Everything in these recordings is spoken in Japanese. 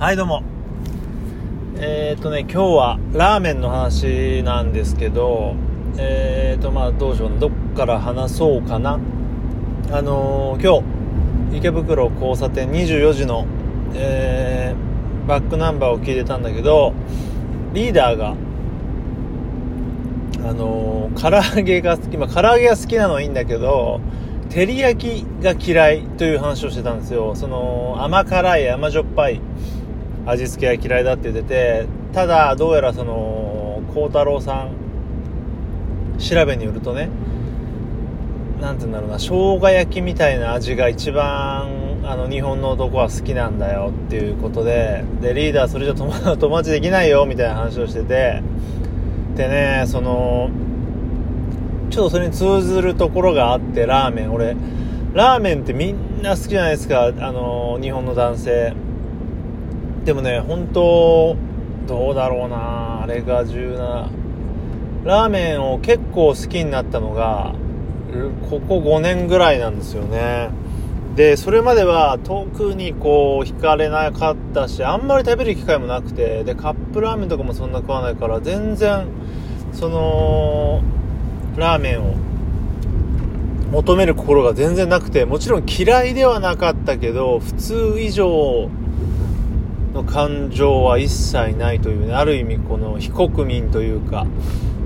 はいどうも。えっ、ー、とね今日はラーメンの話なんですけどえっ、ー、とまあどうしようどっから話そうかな。あのー、今日池袋交差点24時の、えー、バックナンバーを聞いてたんだけどリーダーがあの唐揚げが好き、まあ、唐揚げが好きなのはいいんだけど照り焼きが嫌いという話をしてたんですよ。その甘辛い甘じょっぱい味付けが嫌いだって言っててただどうやらその孝太郎さん調べによるとね何て言うんだろうな生姜焼きみたいな味が一番あの日本の男は好きなんだよっていうことででリーダーそれじゃ 友達できないよみたいな話をしててでねそのちょっとそれに通ずるところがあってラーメン。俺ラーメンってみんな好きじゃないですかあの日本の男性。でもね、本当どうだろうなあれが17、ラーメンを結構好きになったのが、ここ5年ぐらいなんですよね。で、それまでは特にこう、惹かれなかったし、あんまり食べる機会もなくて、で、カップラーメンとかもそんな食わないから、全然、その、ラーメンを求める心が全然なくて、もちろん嫌いではなかったけど、普通以上の感情は一切ないというね、ある意味この非国民というか、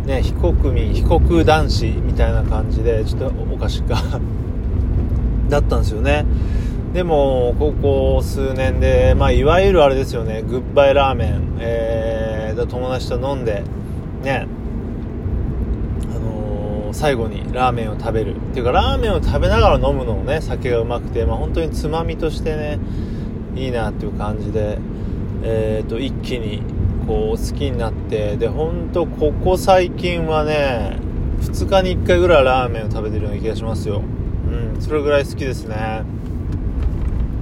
ね、非国民、非国男子みたいな感じで、ちょっとおかしか だったんですよね。でも、ここ数年で、まあ、いわゆるあれですよね、グッバイラーメン、えー、友達と飲んで、ね、あのー、最後にラーメンを食べる。っていうか、ラーメンを食べながら飲むのもね、酒がうまくて、まあ、本当につまみとしてね、いいなっていう感じで、えーと、一気にこう好きになってで本当ここ最近はね2日に1回ぐらいラーメンを食べてるような気がしますよ。うんそれぐらい好きですね。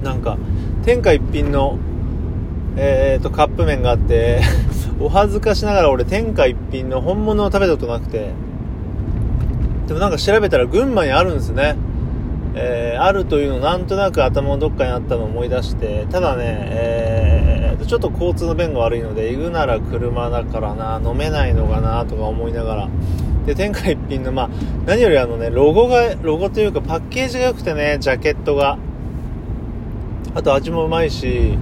なんか天下一品のえーとカップ麺があって お恥ずかしながら俺天下一品の本物を食べたことなくて。でもなんか調べたら群馬にあるんですね。えー、あるというのなんとなく頭のどっかにあったのを思い出してただね、えー、ちょっと交通の便が悪いので行くなら車だからな飲めないのかなとか思いながら。で天下一品のまあ何よりあのねロゴがロゴというかパッケージが良くてねジャケットが。あと味もうまいし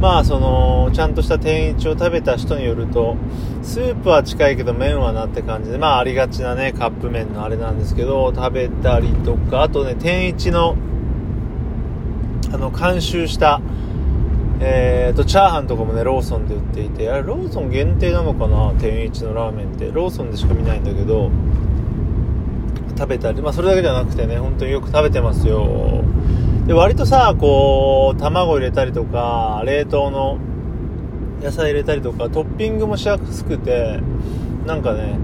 まあそのちゃんとした天一を食べた人によるとスープは近いけど麺はなって感じでまあありがちなねカップ麺のあれなんですけど食べたりとかあとね天一のあの監修したえーとチャーハンとかもねローソンで売っていてあれローソン限定なのかな？天一のラーメンって。ローソンでしか見ないんだけど食べたりまあそれだけじゃなくてね本当によく食べてますよ。で割とさこう卵入れたりとか冷凍の野菜入れたりとかトッピングもしやすくてなんかね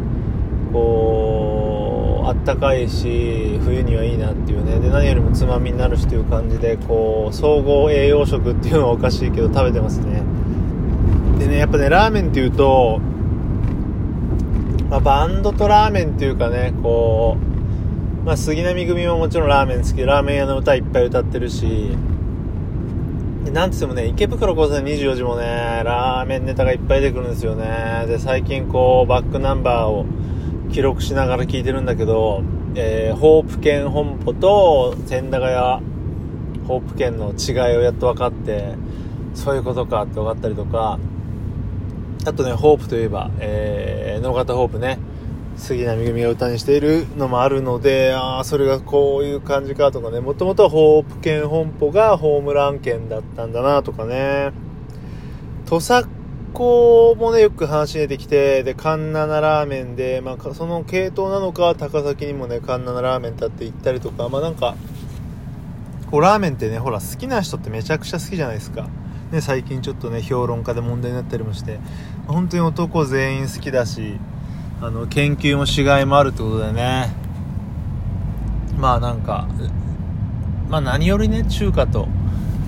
こうあったかいし冬にはいいなっていうね。で何よりもつまみになるしという感じでこう総合栄養食っていうのはおかしいけど食べてますね。でねやっぱねラーメンっていうと、まあ、バンドとラーメンっていうかねこうまあ、杉並組ももちろんラーメン好きラーメン屋の歌いっぱい歌ってるしなんつってもね池袋交差点24時もねラーメンネタがいっぱい出てくるんですよね。で最近こうバックナンバーを記録しながら聞いてるんだけど、えー、ホープ県本舗と千駄ヶ谷ホープ県の違いをやっと分かってそういうことかって分かったりとかあとねホープといえば、えー、野方ホープね。杉並組が歌にしているのもあるので、ああ、それがこういう感じかとかね、もともとはホープ県本舗がホームラン県だったんだなとかね、土佐子もね、よく話に出てきて、で、カンナナラーメンで、まあ、その系統なのか、高崎にもね、カンナナラーメンだって言ったりとか、まあなんか、こうラーメンってね、ほら、好きな人ってめちゃくちゃ好きじゃないですか。ね、最近ちょっとね、評論家で問題になったりもして、本当に男全員好きだし、あの研究もしがいもあるってことでね。まあなんかまあ何よりね中華と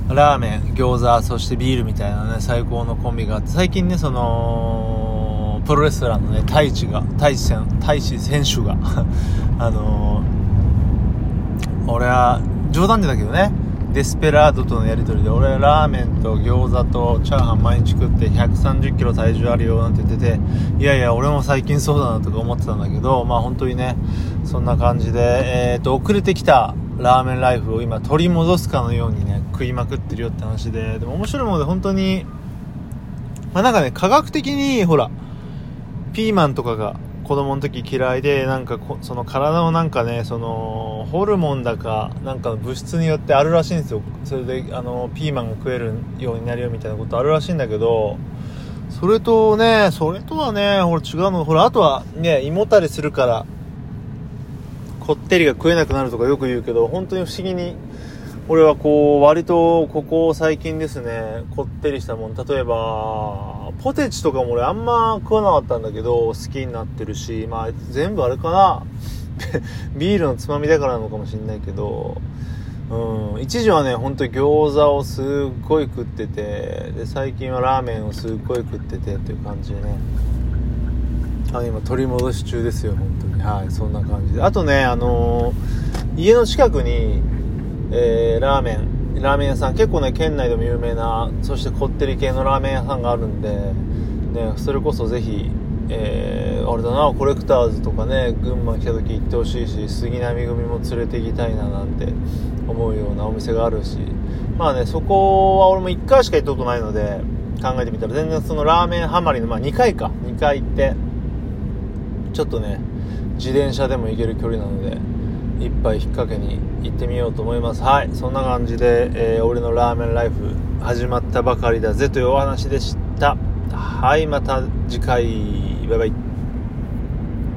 ラーメン餃子そしてビールみたいなね最高のコンビがあって最近ねそのプロレスラーのね太一が太一選太一選手が あのー、俺は冗談でだけどねデスペラードとのやり取りで俺ラーメンと餃子とチャーハン毎日食って130キロ体重あるよなんて言ってていやいや俺も最近そうだなとか思ってたんだけどまあ本当にねそんな感じで、えー、と遅れてきたラーメンライフを今取り戻すかのようにね食いまくってるよって話ででも面白いもので本当にまあなんかね科学的にほらピーマンとかが子供の時嫌いでなんかその体のなんかねそのホルモンだかなんかの物質によってあるらしいんですよ。それであのピーマンが食えるようになるよみたいなことあるらしいんだけどそれとねそれとはねほら違うの。ほらあとはね胃もたれするからこってりが食えなくなるとかよく言うけど本当に不思議に俺はこう割とここ最近ですねこってりしたもの例えばポテチとかも俺あんま食わなかったんだけど好きになってるしまあ全部あれかな。ビールのつまみだからなのかもしんないけどうん。一時はねほんと餃子をすっごい食っててで最近はラーメンをすっごい食っててっていう感じでね。あの今取り戻し中ですよ本当に。はいそんな感じで。あとねあのー、家の近くに、えー、ラーメン。ラーメン屋さん。結構ね県内でも有名なそしてこってり系のラーメン屋さんがあるんで、ね、それこそぜひえー、あれだなコレクターズとかね群馬来た時行ってほしいし杉並組も連れて行きたいななんて思うようなお店があるし。まあねそこは俺も1回しか行ったことないので考えてみたら全然そのラーメンハマりの、まあ、2回か。2回行ってちょっとね自転車でも行ける距離なので一杯引っ掛けに行ってみようと思います。はいそんな感じで、えー、俺のラーメンライフ始まったばかりだぜというお話でした。はいまた次回。バイバイ。